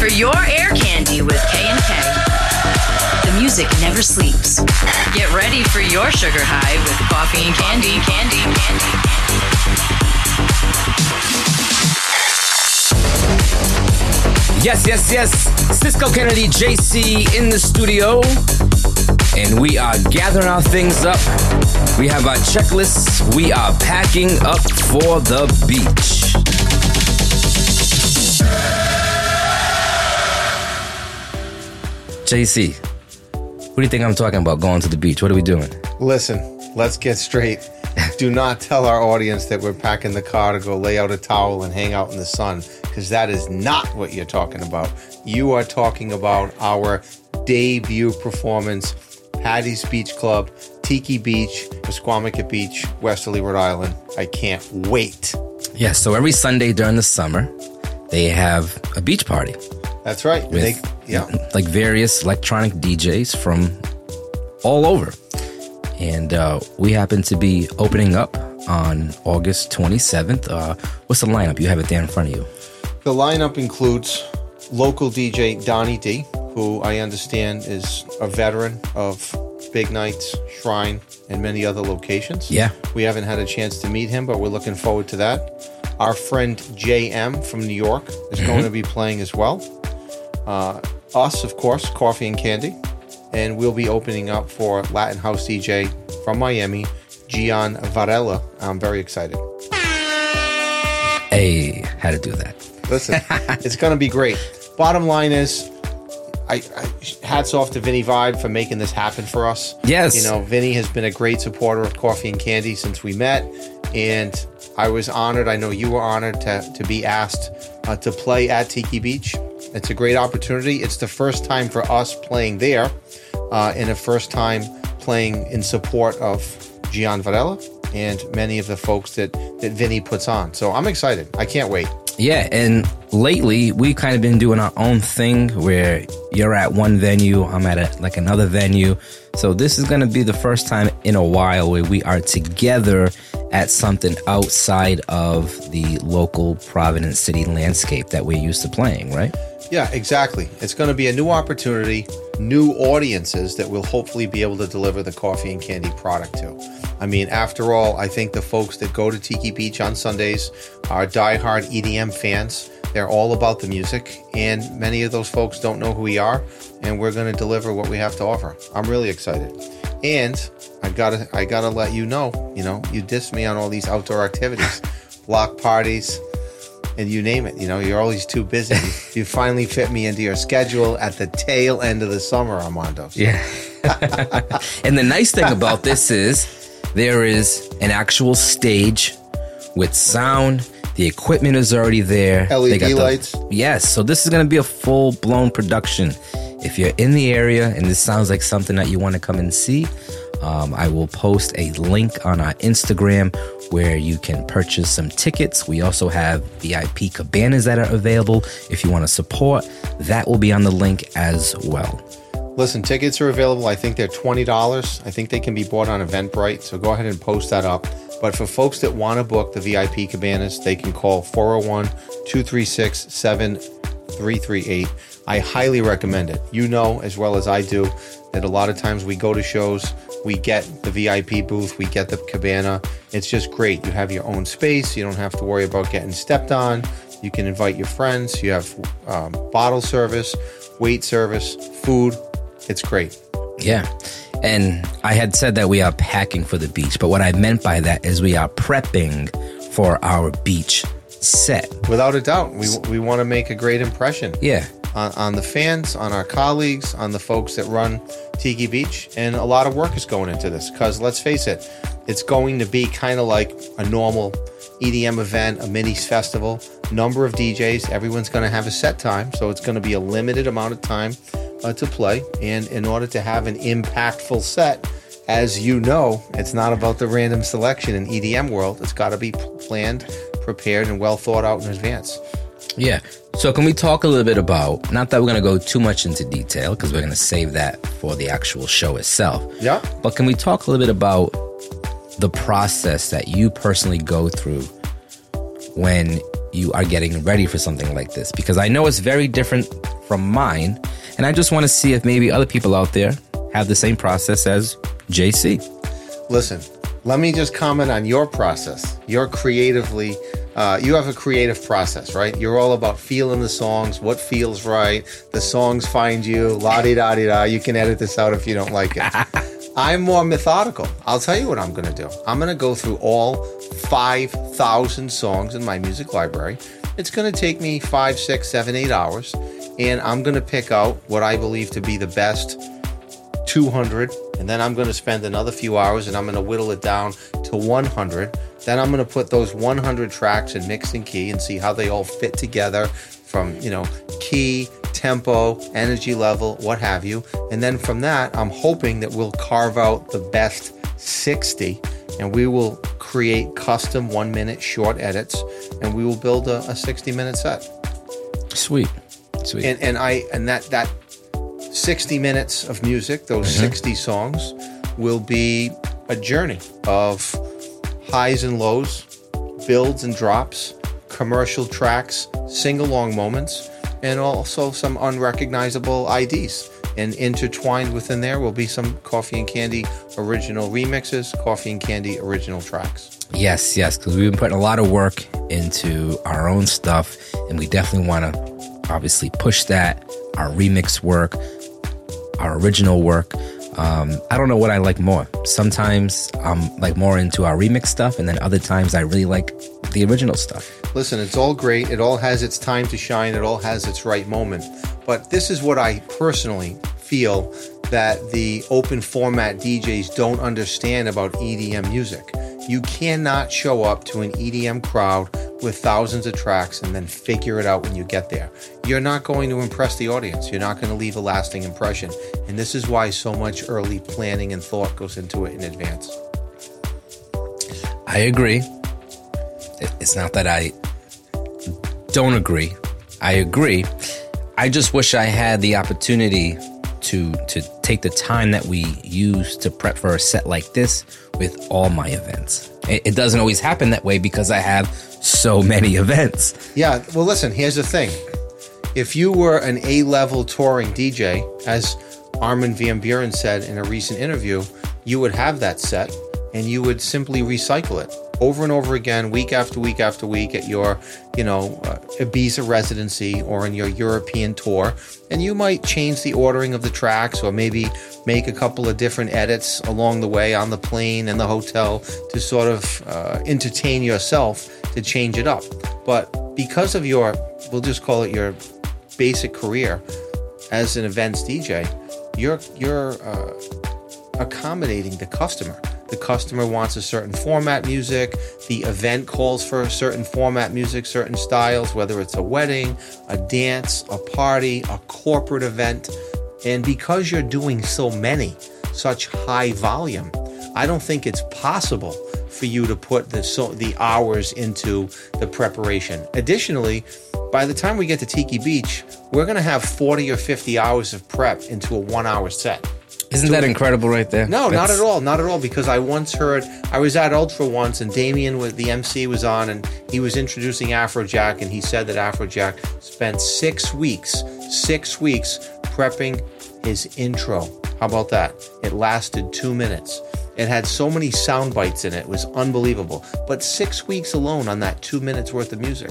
for your air candy with K&K. The music never sleeps. Get ready for your sugar high with coffee and candy, candy, candy. Yes, yes, yes. Cisco Kennedy JC in the studio. And we are gathering our things up. We have our checklists. We are packing up for the beach. JC, what do you think I'm talking about going to the beach? What are we doing? Listen, let's get straight. Do not tell our audience that we're packing the car to go lay out a towel and hang out in the sun, because that is not what you're talking about. You are talking about our debut performance, Paddy's Beach Club, Tiki Beach, Misquamicut Beach, Westerly, Rhode Island. I can't wait. Yeah, so every Sunday during the summer, they have a beach party. That's right. with They- yeah. like various electronic DJs from all over. And uh, we happen to be opening up on August 27th. Uh, what's the lineup? You have it there in front of you. The lineup includes local DJ Donnie D, who I understand is a veteran of Big Nights, Shrine, and many other locations. Yeah. We haven't had a chance to meet him, but we're looking forward to that. Our friend JM from New York is going to be playing as well. Uh, us, of course, Coffee and Candy. And we'll be opening up for Latin House DJ from Miami, Gian Varela. I'm very excited. Hey, how to do that. Listen, it's going to be great. Bottom line is, I, I hats off to Vinny Vibe for making this happen for us. Yes. you know, Vinny has been a great supporter of Coffee and Candy since we met, and I was honored. I know you were honored to to be asked uh, to play at Tiki Beach. It's a great opportunity. It's the first time for us playing there, uh, and the first time playing in support of Gian Varela and many of the folks that that Vinny puts on. So I'm excited. I can't wait. Yeah, and lately we've kind of been doing our own thing where you're at one venue, I'm at a, like another venue. So this is going to be the first time in a while where we are together at something outside of the local Providence city landscape that we're used to playing, right? Yeah, exactly. It's going to be a new opportunity, new audiences that we'll hopefully be able to deliver the coffee and candy product to. I mean, after all, I think the folks that go to Tiki Beach on Sundays are diehard EDM fans. They're all about the music, and many of those folks don't know who we are, and we're going to deliver what we have to offer. I'm really excited. And I gotta, I gotta let you know, you know, you diss me on all these outdoor activities, block parties, and you name it. You know, you're always too busy. you finally fit me into your schedule at the tail end of the summer, Armando. So Yeah. and the nice thing about this is there is an actual stage with sound. The equipment is already there. They LED got the- lights. Yes. So this is going to be a full blown production. If you're in the area and this sounds like something that you want to come and see, um, I will post a link on our Instagram where you can purchase some tickets. We also have VIP cabanas that are available. If you want to support, that will be on the link as well. Listen, tickets are available. I think they're twenty dollars. I think they can be bought on Eventbrite. So go ahead and post that up. But for folks that want to book the VIP cabanas, they can call 401 236 7338. I highly recommend it. You know, as well as I do, that a lot of times we go to shows, we get the VIP booth, we get the cabana. It's just great. You have your own space. You don't have to worry about getting stepped on. You can invite your friends. You have um, bottle service, wait service, food. It's great. Yeah. And I had said that we are packing for the beach, but what I meant by that is we are prepping for our beach set. Without a doubt, we, we want to make a great impression Yeah. On, on the fans, on our colleagues, on the folks that run Tiki Beach. And a lot of work is going into this because let's face it, it's going to be kind of like a normal EDM event, a mini festival, number of DJs. Everyone's going to have a set time. So it's going to be a limited amount of time uh, to play. And in order to have an impactful set, as you know, it's not about the random selection in EDM world. It's got to be planned, prepared, and well thought out in advance. Yeah. So can we talk a little bit about not that we're going to go too much into detail because we're going to save that for the actual show itself. Yeah. But can we talk a little bit about the process that you personally go through when you are getting ready for something like this? Because I know it's very different from mine. And I just want to see if maybe other people out there have the same process as JC. Listen, let me just comment on your process. You're creatively, uh, you have a creative process, right? You're all about feeling the songs, what feels right. The songs find you, la di da di da. You can edit this out if you don't like it. I'm more methodical. I'll tell you what I'm going to do. I'm going to go through all 5,000 songs in my music library. It's going to take me five, six, seven, eight hours. And I'm going to pick out what I believe to be the best 200 and then I'm going to spend another few hours and I'm going to whittle it down to 100. Then I'm going to put those 100 tracks in mix and key and see how they all fit together from, you know, key, tempo, energy level, what have you. And then from that, I'm hoping that we'll carve out the best 60 and we will create custom one minute short edits and we will build a, a 60 minute set. Sweet. Sweet. And, and I, and that, that 60 minutes of music, those mm-hmm. 60 songs, will be a journey of highs and lows, builds and drops, commercial tracks, sing along moments, and also some unrecognizable IDs. And intertwined within there will be some Coffee and Candy original remixes, Coffee and Candy original tracks. Yes, yes, because we've been putting a lot of work into our own stuff, and we definitely want to obviously push that, our remix work, our original work. Um, I don't know what I like more. Sometimes I'm like more into our remix stuff, and then other times I really like the original stuff. Listen, it's all great. It all has its time to shine. It all has its right moment. But this is what I personally feel that the open format DJs don't understand about EDM music. You cannot show up to an EDM crowd with thousands of tracks and then figure it out when you get there. You're not going to impress the audience. You're not going to leave a lasting impression. And this is why so much early planning and thought goes into it in advance. I agree. It's not that I don't agree. I agree. I just wish I had the opportunity to to take the time that we use to prep for a set like this with all my events. It, it doesn't always happen that way because I have so many events. Yeah, well, listen. Here's the thing: if you were an A-level touring DJ, as Armin van Buuren said in a recent interview, you would have that set and you would simply recycle it over and over again, week after week after week at your, you know, uh, Ibiza residency or in your European tour. And you might change the ordering of the tracks or maybe make a couple of different edits along the way on the plane and the hotel to sort of uh, entertain yourself to change it up. But because of your, we'll just call it your basic career as an events DJ, you're, you're uh, accommodating the customer the customer wants a certain format music. The event calls for a certain format music, certain styles, whether it's a wedding, a dance, a party, a corporate event. And because you're doing so many, such high volume, I don't think it's possible for you to put the so, the hours into the preparation. Additionally, by the time we get to Tiki Beach, we're going to have 40 or 50 hours of prep into a 1-hour set. Isn't that incredible right there? No, That's... not at all. Not at all. Because I once heard, I was at Ultra once and Damien, with the MC, was on and he was introducing Afrojack and he said that Afrojack spent six weeks, six weeks prepping his intro. How about that? It lasted two minutes. It had so many sound bites in it. It was unbelievable. But six weeks alone on that two minutes worth of music.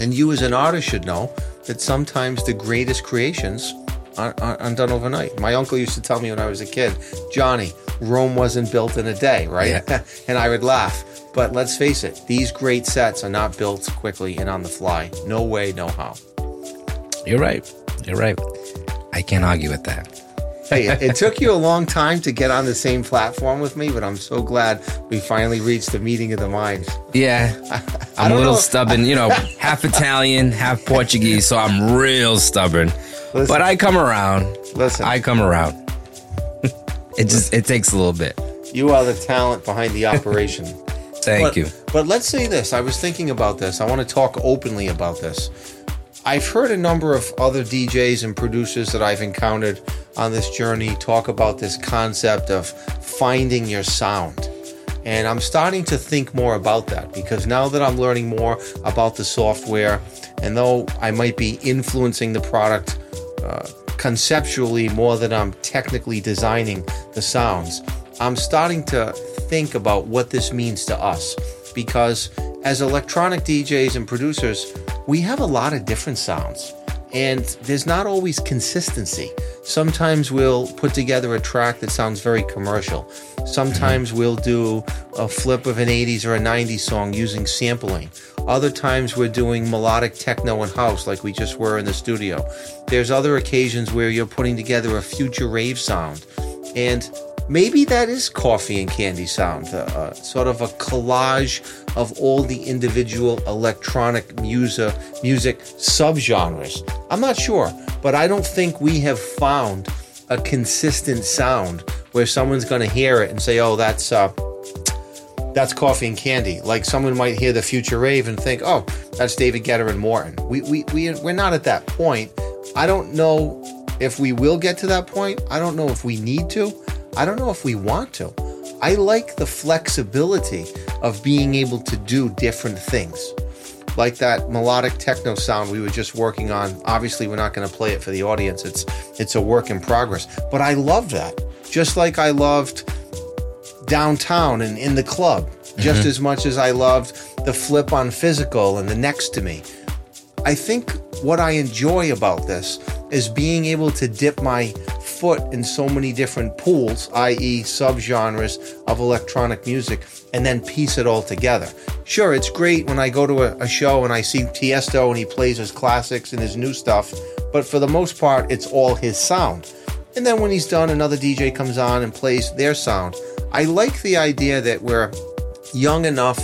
And you, as an artist, should know that sometimes the greatest creations aren't done overnight. My uncle used to tell me when I was a kid, Johnny, Rome wasn't built in a day, right? Yeah. and I would laugh. But let's face it, these great sets are not built quickly and on the fly. No way, no how. You're right. You're right. I can't argue with that. hey, it took you a long time to get on the same platform with me, but I'm so glad we finally reached the meeting of the minds. Yeah. I'm a little know. stubborn, you know, half Italian, half Portuguese, so I'm real stubborn. Listen, but I come around. Listen, I come around. it just it takes a little bit. You are the talent behind the operation. Thank but, you. But let's say this. I was thinking about this. I want to talk openly about this. I've heard a number of other DJs and producers that I've encountered on this journey talk about this concept of finding your sound. And I'm starting to think more about that because now that I'm learning more about the software, and though I might be influencing the product uh, conceptually more than I'm technically designing the sounds, I'm starting to think about what this means to us because as electronic DJs and producers, we have a lot of different sounds and there's not always consistency. Sometimes we'll put together a track that sounds very commercial. Sometimes we'll do a flip of an 80s or a 90s song using sampling. Other times we're doing melodic techno and house like we just were in the studio. There's other occasions where you're putting together a future rave sound. And maybe that is coffee and candy sound, uh, uh, sort of a collage of all the individual electronic music music subgenres. I'm not sure, but I don't think we have found a consistent sound where someone's going to hear it and say, "Oh, that's uh, that's coffee and candy." Like someone might hear the future rave and think, "Oh, that's David Guetta and Morten. We we we we're not at that point. I don't know if we will get to that point. I don't know if we need to. I don't know if we want to. I like the flexibility of being able to do different things. Like that melodic techno sound we were just working on. Obviously, we're not going to play it for the audience. It's it's a work in progress. But I love that. Just like I loved downtown and in the club, just mm-hmm. as much as I loved the flip on physical and the next to me. I think what I enjoy about this is being able to dip my foot in so many different pools, i.e., subgenres of electronic music, and then piece it all together. Sure, it's great when I go to a, a, show and I see Tiesto and he plays his classics and his new stuff, but for the most part, it's all his sound. And then when he's done, another DJ comes on and plays their sound. I like the idea that we're young enough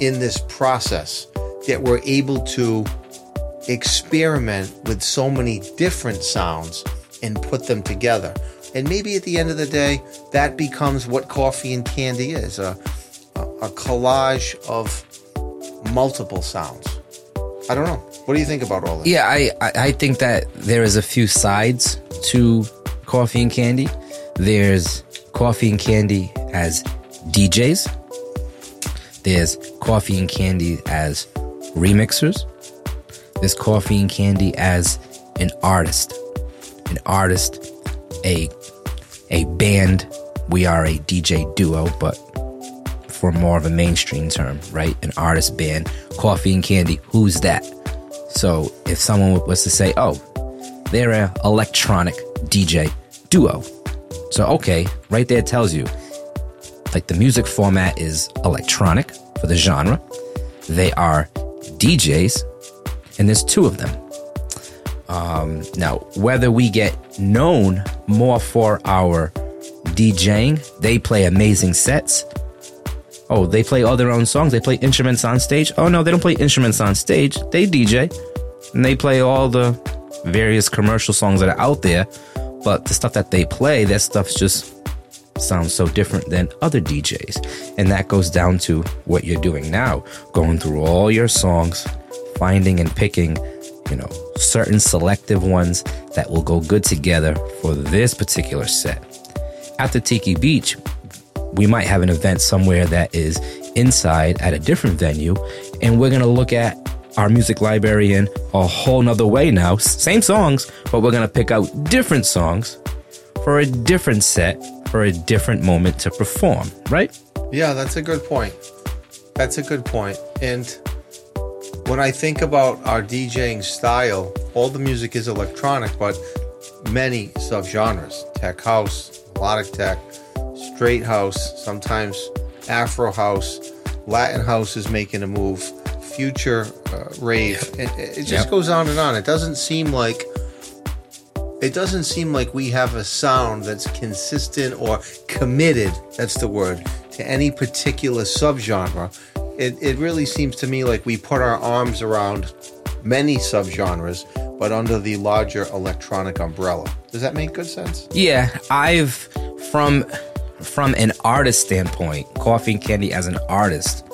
in this process that we're able to experiment with so many different sounds and put them together. And maybe at the end of the day, that becomes what coffee and candy is a, a, collage of multiple sounds. I don't know. What do you think about all this? Yeah, I, I think that there is a few sides to coffee and candy. There's coffee and candy as DJs. There's coffee and candy as remixers. There's coffee and candy as an artist an artist, a a band. We are a DJ duo, but for more of a mainstream term, right? An artist band, coffee and candy. Who's that? So if someone was to say, "Oh, they're an electronic DJ duo," so okay, right there tells you like the music format is electronic for the genre. They are DJs, and there's two of them. Um, now, whether we get known more for our DJing, they play amazing sets. Oh, they play all their own songs. They play instruments on stage. Oh no, they don't play instruments on stage. They DJ and they play all the various commercial songs that are out there. But the stuff that they play, that stuff just sounds so different than other DJs. And that goes down to what you're doing now, going through all your songs, finding and picking you know, certain selective ones that will go good together for this particular set. At the Tiki Beach, we might have an event somewhere that is inside at a different venue, and we're gonna look at our music library in a whole nother way now. Same songs, but we're gonna pick out different songs for a different set for a different moment to perform, right? Yeah, that's a good point. That's a good point. And when I think about our DJing style, all the music is electronic, but many subgenres tech house, melodic tech, straight house, sometimes Afro house, Latin house is making a move, future uh, rave. It, it just goes on and on. It doesn't seem like it doesn't seem like we have a sound that's consistent or committed, that's the word, to any particular subgenre it, it really seems to me like we put our arms around many subgenres, but under the larger electronic umbrella. Does that make good sense? Yeah, I've from from an artist standpoint, Coffee and Candy as an artist,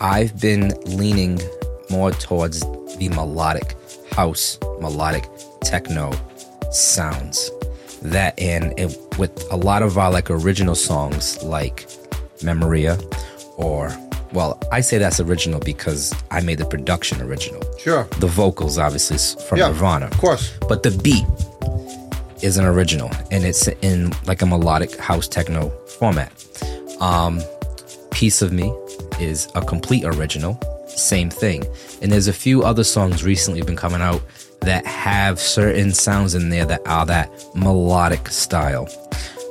I've been leaning more towards the melodic house, melodic techno sounds. That and it, with a lot of our like original songs like Memoria or well, I say that's original because I made the production original. Sure. The vocals, obviously, is from Yeah, Nirvana. of course. But the beat is an original, and it's in like a melodic house techno format. Um, Piece of Me is a complete original, same thing. And there's a few other songs recently been coming out that have certain sounds in there that are that melodic style.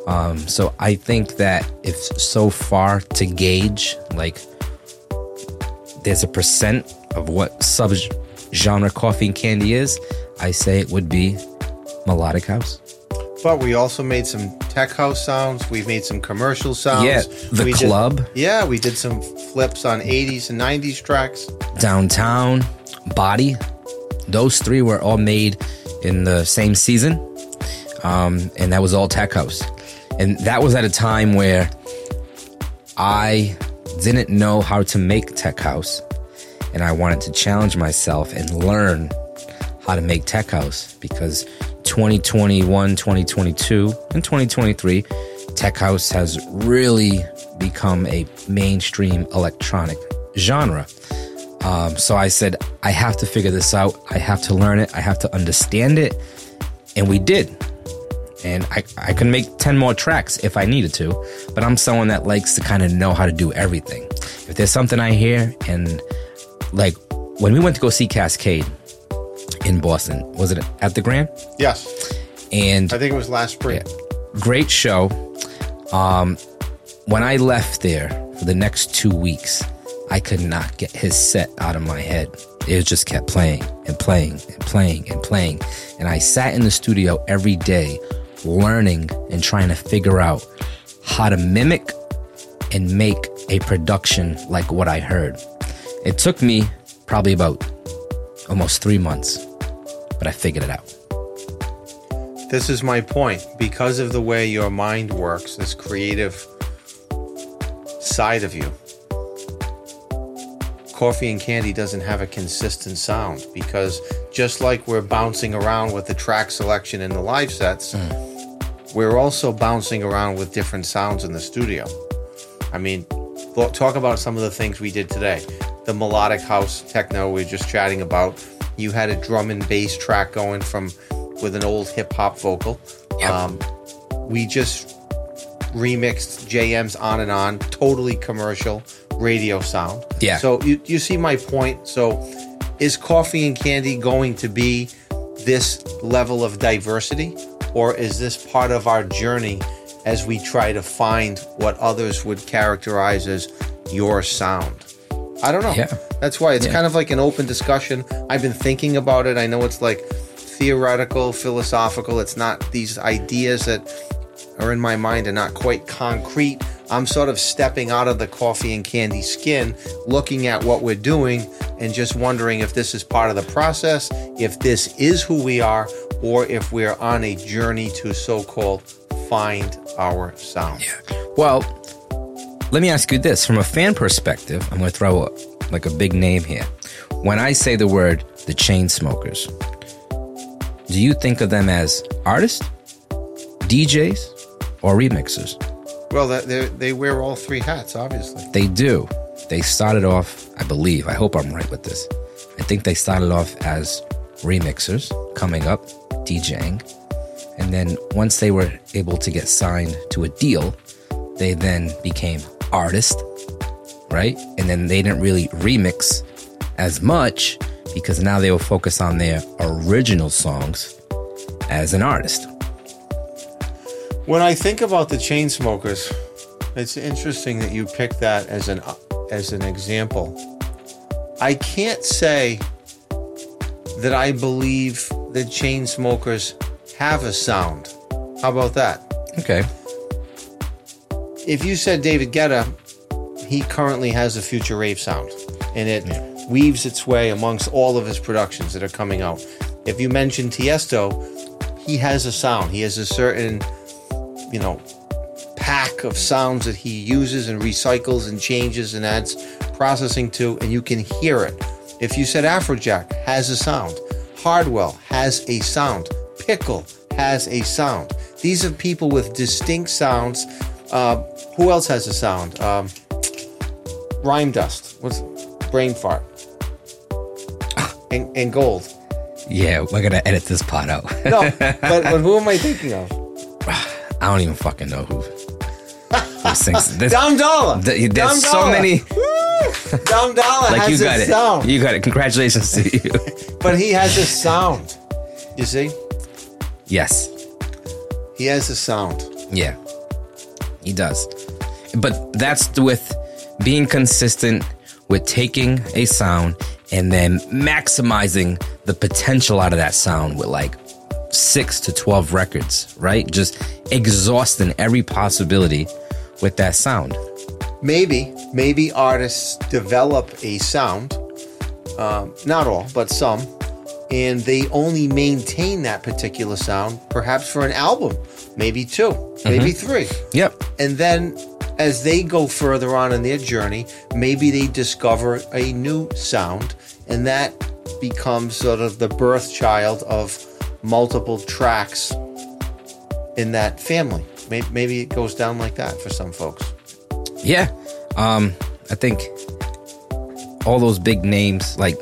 Um, so I think that if so far to gauge, like there's a percent of what sub genre coffee and candy is, I say it would be melodic house. But we also made some tech house sounds. We've made some commercial sounds. Yeah, the We did- club. yeah, we did some flips on 80s and 90s tracks. Downtown, Body, those three were all made in the same season. Um, and that was all tech house. And that was at a time where I didn't know how to make tech house. And I wanted to challenge myself and learn how to make tech house because 2021, 2022, and 2023, tech house has really become a mainstream electronic genre. Um, so I said, I have to figure this out. I have to learn it. I have to understand it. And we did. And I, I can make 10 more tracks if I needed to, but I'm someone that likes to kind of know how to do everything. If there's something I hear, and like when we went to go see Kaskade in Boston, was it at the Grand? Yes. And I think it was last spring. great show. Um, when I left there for the next two weeks, I could not get his set out of my head. It just kept playing and playing and playing and playing. And I sat in the studio every day learning and trying to figure out how to mimic and make a production like what I heard. It took me probably about almost three months, but I figured it out. This is my point. Because of the way your mind works, this creative side of you, coffee and candy doesn't have a consistent sound because just like we're bouncing around with the track selection in the live sets, mm. we're also bouncing around with different sounds in the studio. I mean, talk about some of the things we did today. The melodic house techno we are just chatting about. You had a drum and bass track going from with an old hip hop vocal. Yep. Um, we just remixed JM's On and On, totally commercial radio sound. Yeah. So you, you see my point. So is coffee and candy going to be this level of diversity, or is this part of our journey as we try to find what others would characterize as your sound? I don't know. Yeah. That's why it's Yeah. kind of like an open discussion. I've been thinking about it. I know it's like theoretical, philosophical. It's not these ideas that are in my mind are not quite concrete. I'm sort of stepping out of the coffee and candy skin, looking at what we're doing, and just wondering if this is part of the process, if this is who we are, or if we're on a journey to so called find our sound. Well, let me ask you this from a fan perspective. I'm going to throw a, like a big name here. When I say the word the Chainsmokers, do you think of them as artists, DJs, or remixers? Well, they they wear all three hats, obviously. They do. They started off, I believe, I hope I'm right with this. I think they started off as remixers, coming up, DJing. And then once they were able to get signed to a deal, they then became artists, right? And then they didn't really remix as much because now they will focus on their original songs as an artist. When I think about the Chainsmokers, it's interesting that you pick that as an as an example. I can't say that I believe the Chainsmokers have a sound. How about that? Okay. If you said David Guetta, he currently has a future rave sound, and it weaves its way amongst all of his productions that are coming out. If you mention Tiesto, he has a sound. He has a certain, you know, pack of sounds that he uses and recycles and changes and adds processing to, and you can hear it. If you said Afrojack has a sound, Hardwell has a sound, Pickle has a sound. These are people with distinct sounds. Uh, who else has a sound? Um, rhyme dust. What's brain fart? and, and gold. Yeah, we're gonna edit this part out. No, but, but who am I thinking of? I don't even fucking know who. who sings this. Dom Dolla. Th- There's Dom so Dolla. many. Dom Dolla Like has you a got it. sound, You got it. Congratulations to you. but he has a sound. You see, yes. he has a sound. Yeah. He does. But that's with being consistent with taking a sound and then maximizing the potential out of that sound with like six to 12 records, right? Just exhausting every possibility with that sound. Maybe, maybe artists develop a sound, um, not all, but some, and they only maintain that particular sound, perhaps for an album, maybe 2 maybe three. Yep. And then as they go further on in their journey, maybe they discover a new sound, and that becomes sort of the birth child of multiple tracks in that family. Maybe, maybe it goes down like that for some folks. Yeah. Um, I think all those big names, like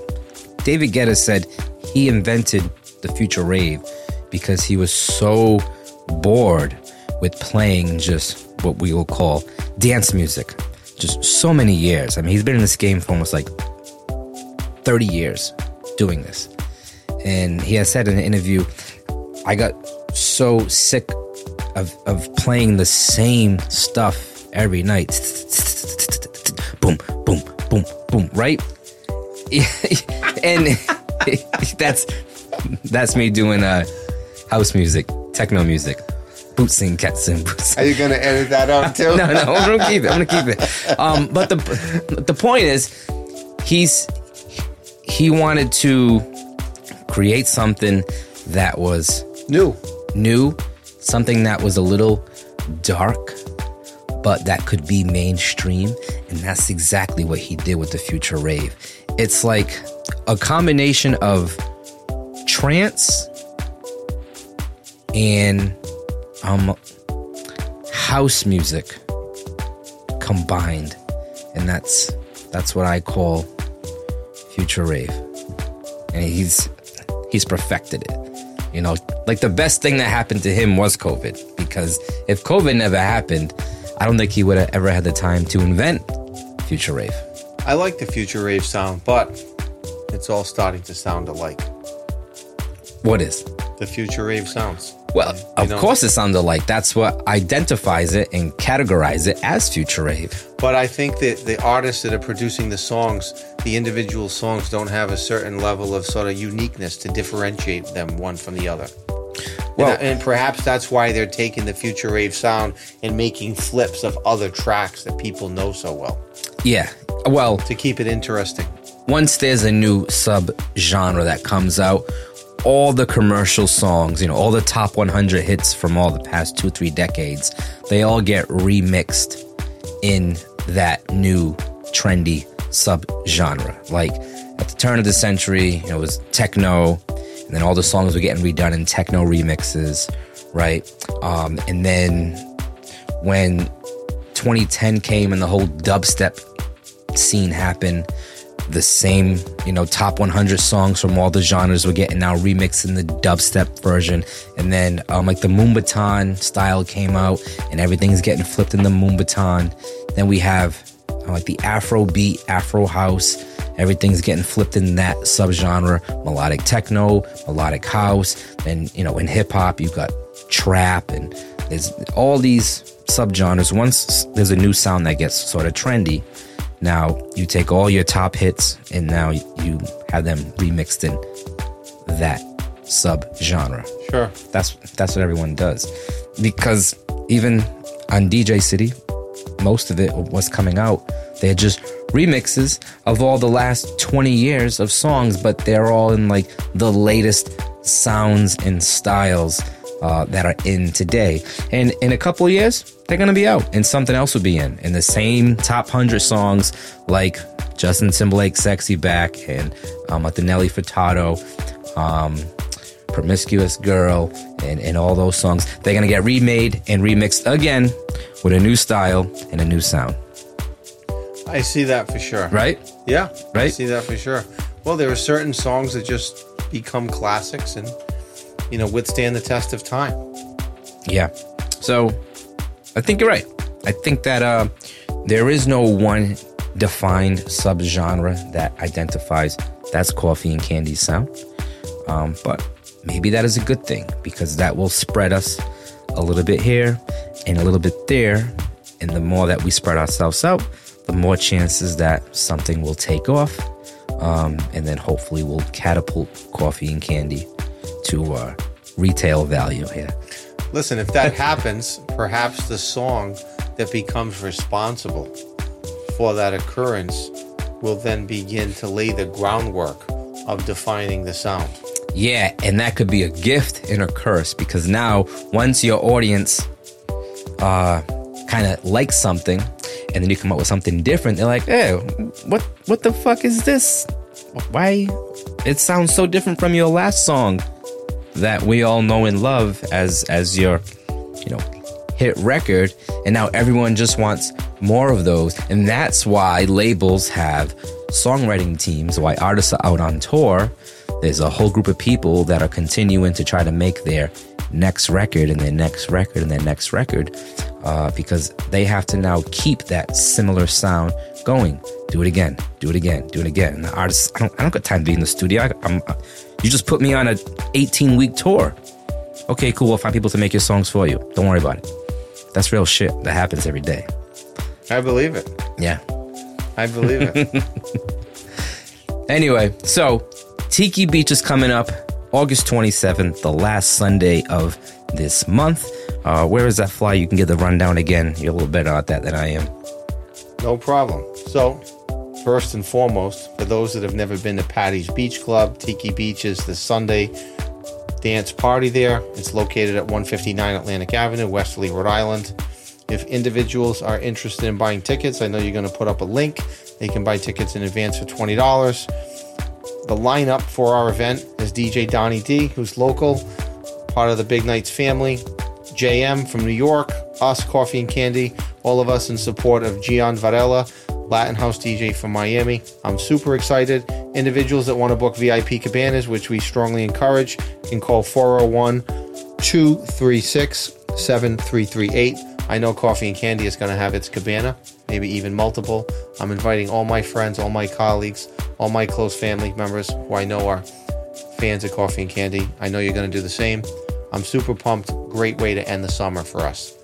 David Guetta said, he invented the future rave because he was so bored with playing just what we will call dance music. Just so many years. I mean, he's been in this game for almost like 30 years doing this. And he has said in an interview, I got so sick of, of playing the same stuff every night. Boom, boom, boom, boom, right? and that's that's me doing uh, house music, techno music. Bootsing, catsin, boots. Are you going to edit that out too? No, no, I'm gonna keep it. I'm gonna keep it. Um, but the the point is, he's he wanted to create something that was New. new, something that was a little dark, but that could be mainstream. And that's exactly what he did with the Future Rave. It's like a combination of trance and um, house music combined. And that's that's what I call Future Rave. And he's he's perfected it. You know, like the best thing that happened to him was COVID. Because if COVID never happened, I don't think he would have ever had the time to invent Future Rave. I like the future rave sound, but it's all starting to sound alike. What is? The future rave sounds. Well, of know? course it sounds alike. That's what identifies it and categorize it as Future Rave. But I think that the artists that are producing the songs, the individual songs, don't have a certain level of sort of uniqueness to differentiate them one from the other. Well- and, and perhaps that's why they're taking the future rave sound and making flips of other tracks that people know so well Yeah. Well, to keep it interesting. once there's a new sub genre that comes out, all the commercial songs, you know, all the top 100 hits from all the past two, three decades, they all get remixed in that new trendy sub genre. Like at the turn of the century, you know, it was techno, and then all the songs were getting redone in techno remixes, right? Um, and then when 2010 came and the whole dubstep scene happened. The same, you know, top 100 songs from all the genres we're getting now remixed in the dubstep version. And then, um, like the Moombahton style came out and everything's getting flipped in the Moombahton. Then we have uh, like the Afro beat, Afro house. Everything's getting flipped in that subgenre. Melodic techno, melodic house. Then, you know, in hip hop, you've got trap and there's all these subgenres. Once there's a new sound that gets sort of trendy, now you take all your top hits and now you have them remixed in that subgenre. Sure. That's that's what everyone does. Because even on DJ City, most of it was coming out. They're just remixes of all the last 20 years of songs, but they're all in like the latest sounds and styles uh, that are in today. And in a couple of years, they're gonna be out, and something else will be in. And the same top hundred songs, like Justin Timberlake, "Sexy Back," and um, like the Nelly Furtado, um, "Promiscuous Girl," and and all those songs, they're gonna get remade and remixed again with a new style and a new sound. I see that for sure. right? Yeah, Right? I see that for sure. Well, there are certain songs that just become classics and you know withstand the test of time. Yeah. So I think you're right. I think that uh, there is no one defined subgenre that identifies that's coffee and candy sound. Um, but maybe that is a good thing because that will spread us a little bit here and a little bit there. And the more that we spread ourselves out, the more chances that something will take off. Um, and then hopefully we'll catapult coffee and candy to uh, retail value here. Listen, if that happens, perhaps the song that becomes responsible for that occurrence will then begin to lay the groundwork of defining the sound. Yeah, and that could be a gift and a curse because now once your audience uh kind of likes something and then you come up with something different, they're like, "Hey, what what the fuck is this? Why it sounds so different from your last song that we all know and love as as your, you know, hit record. And now everyone just wants more of those. And that's why labels have songwriting teams why artists are out on tour. There's a whole group of people that are continuing to try to make their next record and their next record and their next record uh, because they have to now keep that similar sound going. Do it again do it again do it again. And the artists i don't, I don't got time to be in the studio. I, I'm, you just put me on a 18 week tour okay, cool, we'll find people to make your songs for you. Don't worry about it. That's real shit that happens every day. I believe it. Yeah. I believe it. Anyway, so Tiki Beach is coming up August 27th, the last Sunday of this month. Uh, where is that fly? You can get the rundown again. You're a little better at that than I am. No problem. So, first and foremost, for those that have never been to Paddy's Beach Club, Tiki Beach is the Sunday dance party there. It's located at 159 Atlantic Avenue, Westerly, Rhode Island. If individuals are interested in buying tickets, I know you're going to put up a link. They can buy tickets in advance for $20. The lineup for our event is DJ Donnie D, who's local, part of the Big Nights family, JM from New York, us, Coffee and Candy, all of us in support of Gian Varela, Latin House DJ from Miami. I'm super excited. Individuals that want to book VIP cabanas, which we strongly encourage, can call 401 236 7338. I know Coffee and Candy is going to have its cabana, maybe even multiple. I'm inviting all my friends, all my colleagues, all my close family members who I know are fans of Coffee and Candy. I know you're going to do the same. I'm super pumped. Great way to end the summer for us.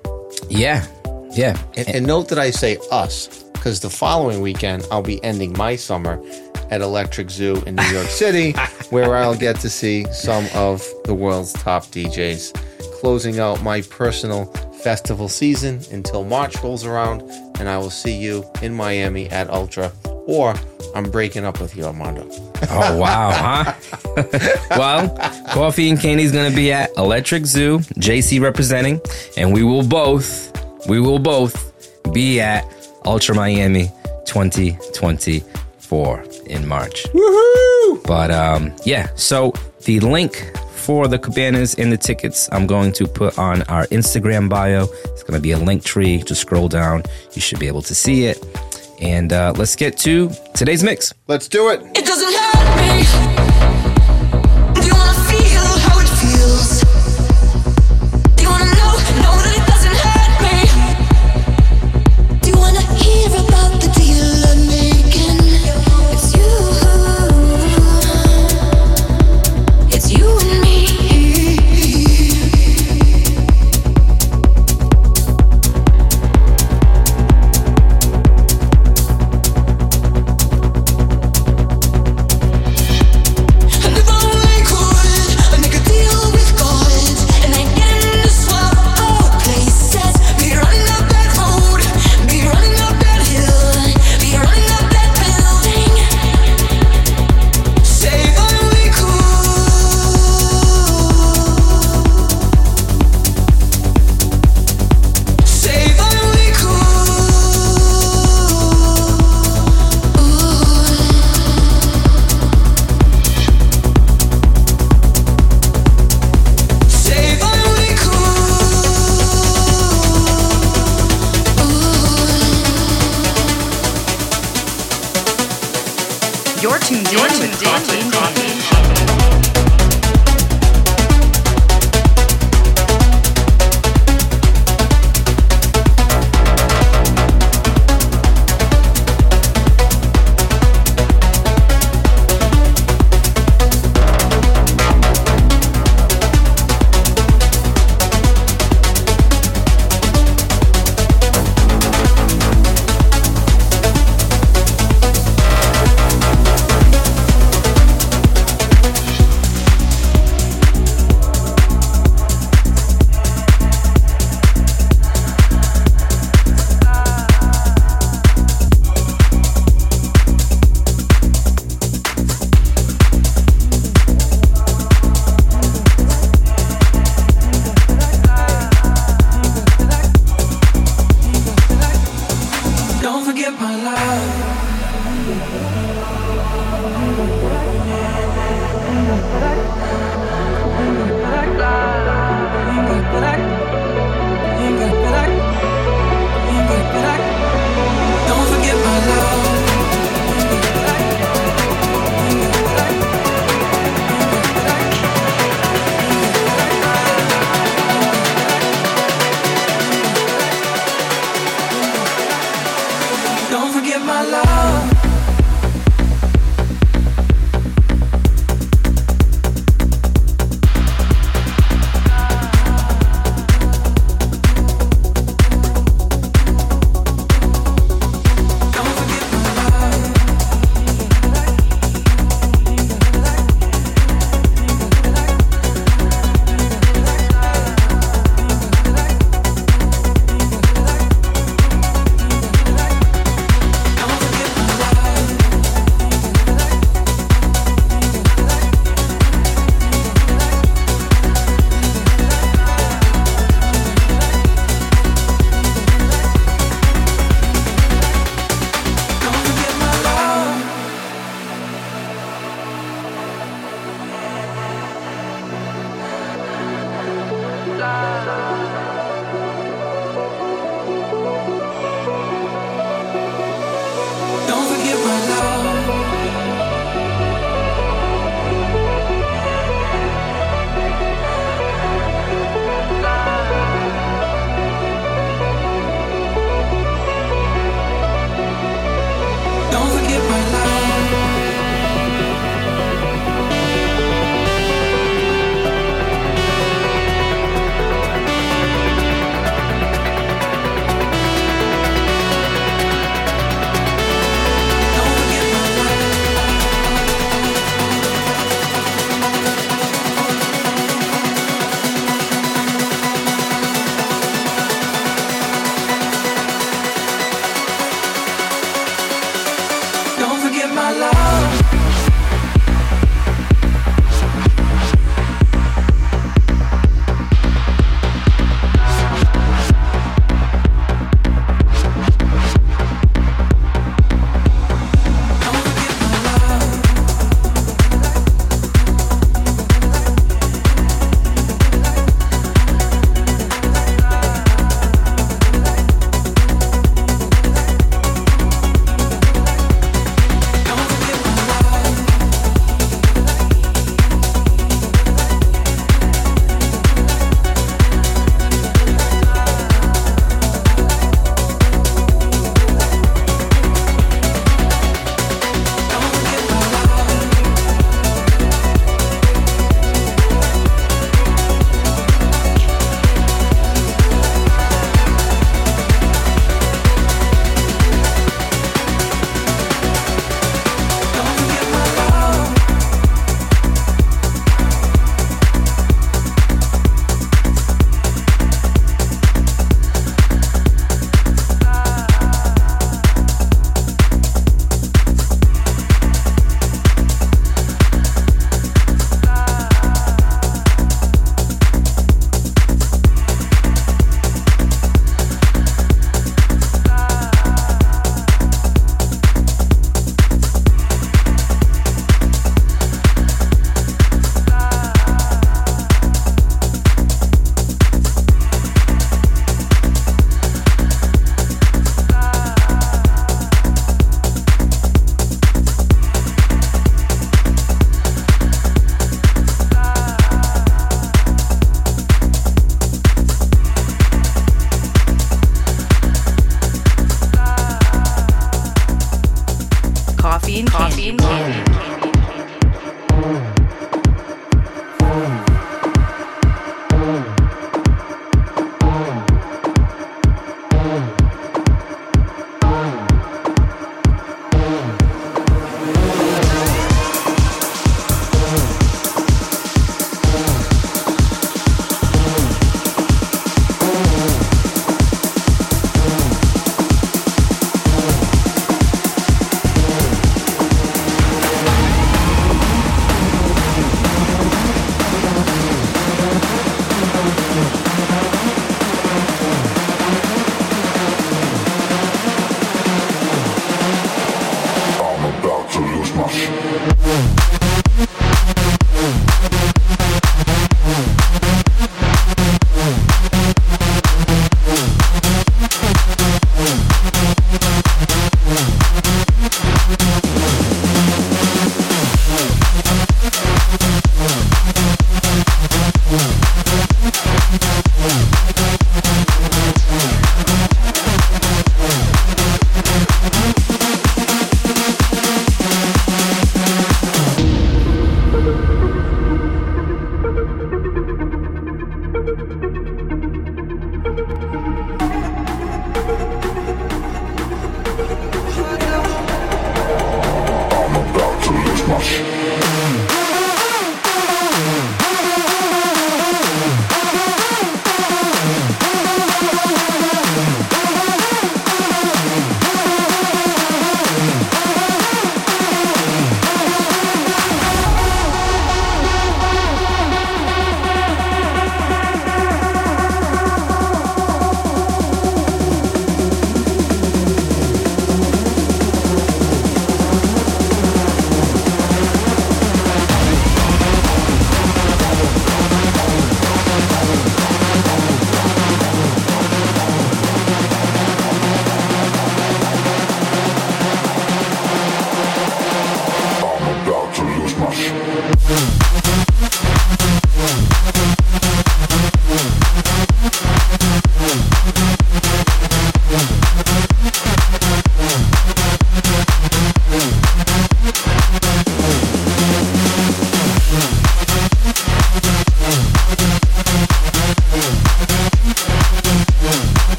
Yeah. Yeah. And, and note that I say us because the following weekend I'll be ending my summer at Electric Zoo in New York City, where I'll get to see some of the world's top DJs. Closing out my personal festival season until March rolls around, and I will see you in Miami at Ultra, or I'm breaking up with you, Armando. Oh wow, huh? well, Coffee and Candy's gonna be at Electric Zoo, JC representing, and we will both, we will both be at Ultra Miami 2024 in March. Woohoo! But um, yeah, so the link for the cabanas and the tickets I'm going to put on our Instagram bio. It's going to be a Linktree. Just scroll down. You should be able to see it. And uh, let's get to today's mix. Let's do it. It doesn't hurt me.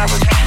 Ride with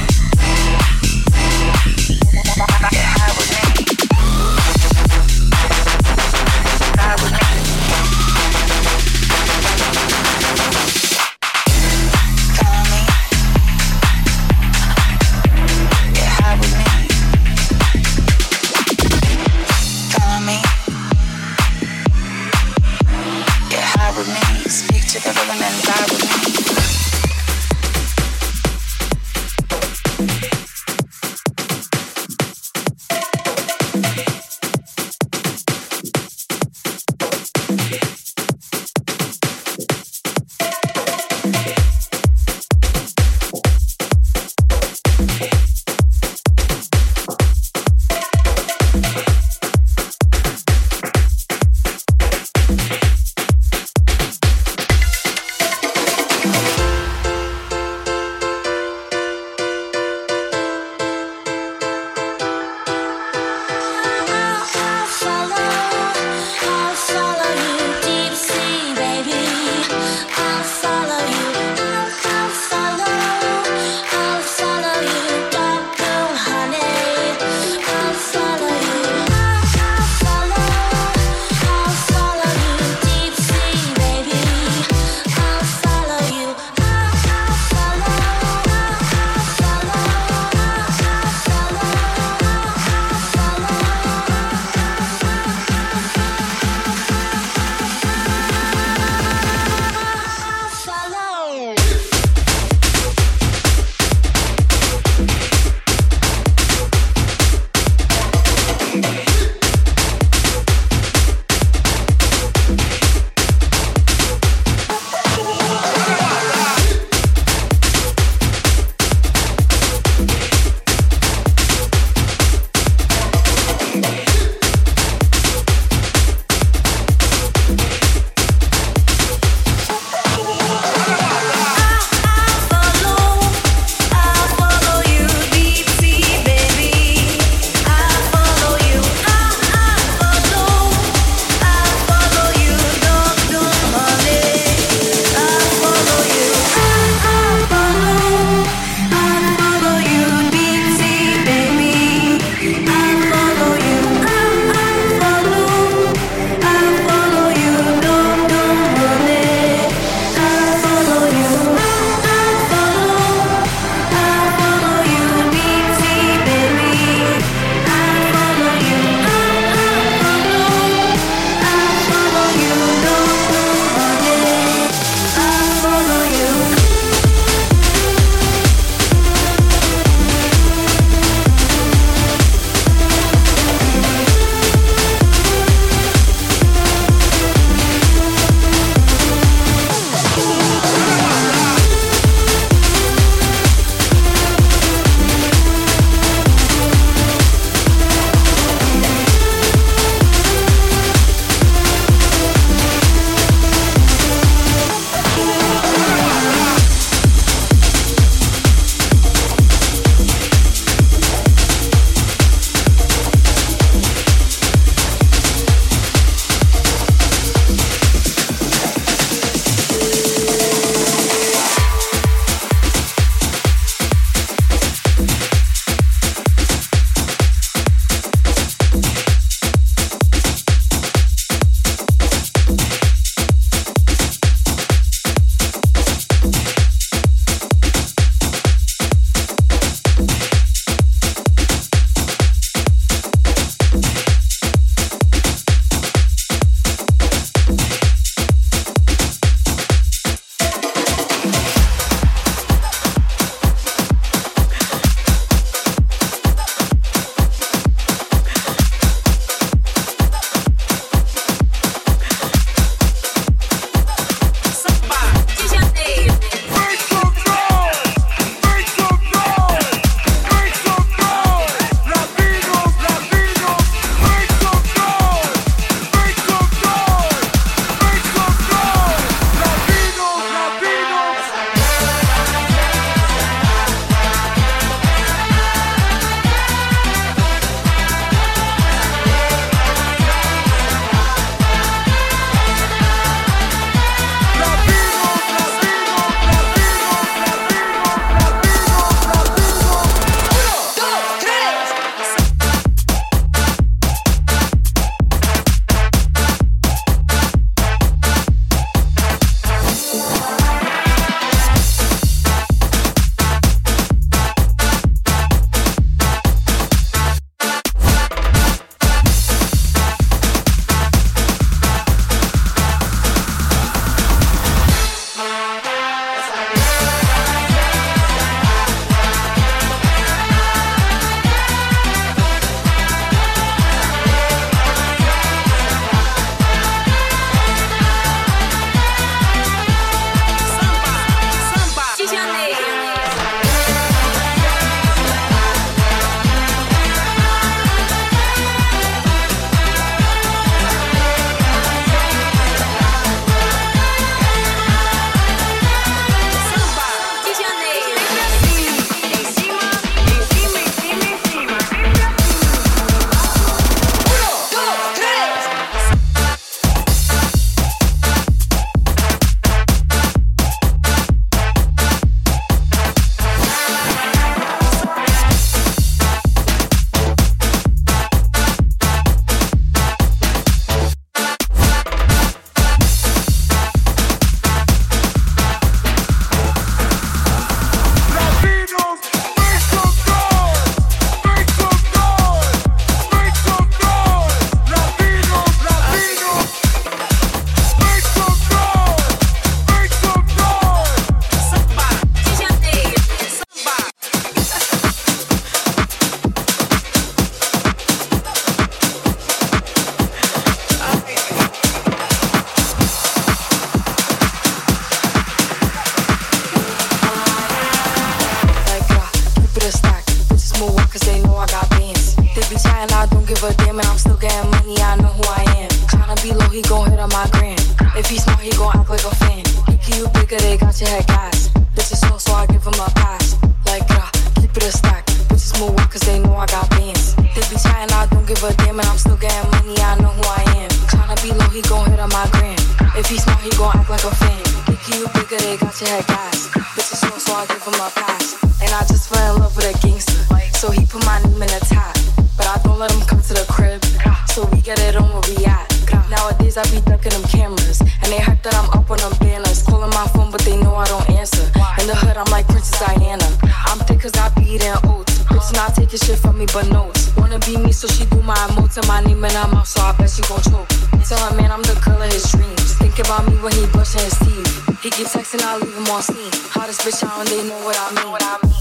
I be oats. Bitch not taking shit from me but notes. Wanna be me, so she do my emotes and my name in her mouth, so I bet she gon' choke. Tell her man I'm the girl of his dreams. Think about me when he brushing his teeth. He keep texting, I leave him on seen. Hottest bitch out and they know what I mean.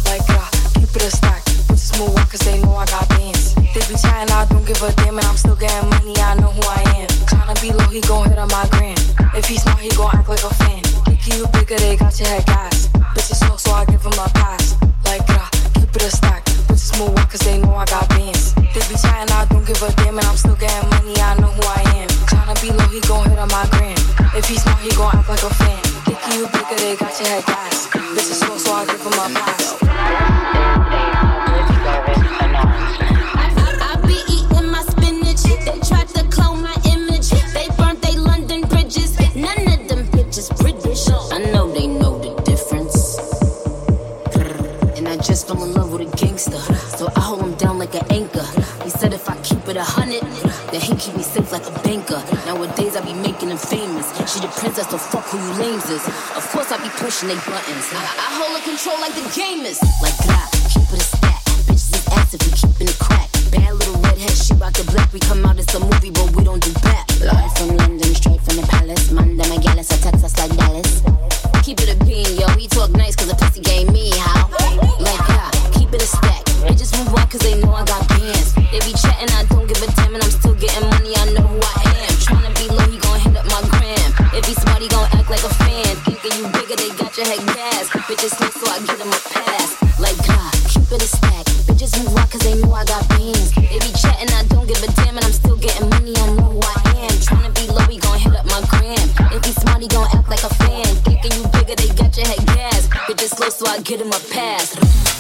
Like, uh, keep it a stack. Bitches move on cause they know I got bands. They be chatting, I don't give a damn, and I'm still getting money. I know who I am. Tryna be low, he gon' hit on my gram. If he smart, he gon' act like a fan. Think you bigger, they got your head gas. Bitches slow, so I give him a pass. Like, uh, a stack. Bitches move on cause they know I got bands. They be trying, I don't give a damn, and I'm still getting money. I know who I am. Tryna be low, he gon' hit on my gram. If he smart, he gon' act like a fan. Think you bigger, they got your head gas. Like a banker. Nowadays I be making them famous. She the princess, so fuck who you lames is. Of course I be pushing they buttons. I, I hold the control like the game is. Like God, keep it a stack. Bitches is active, we keeping it crack. Bad little redhead, she rock the black. We come out, it's a movie, but we don't do back. Live from London, straight from the palace. Monday, my gal is a Texas like Dallas. Keep it a bean, yo. He talk nice cause the pussy gave me how. Like God, keep it a stack. They just move on cause they I get him a pass. Like God, keep it a stack. Bitches move on cause they know I got bands. They be chatting, I don't give a damn, and I'm still getting money. I know I am. Tryna be low, he gon' hit up my gram. If he smart, he gon' act like a fan. Thinking you bigger, they got your head gas. So I get him a pass.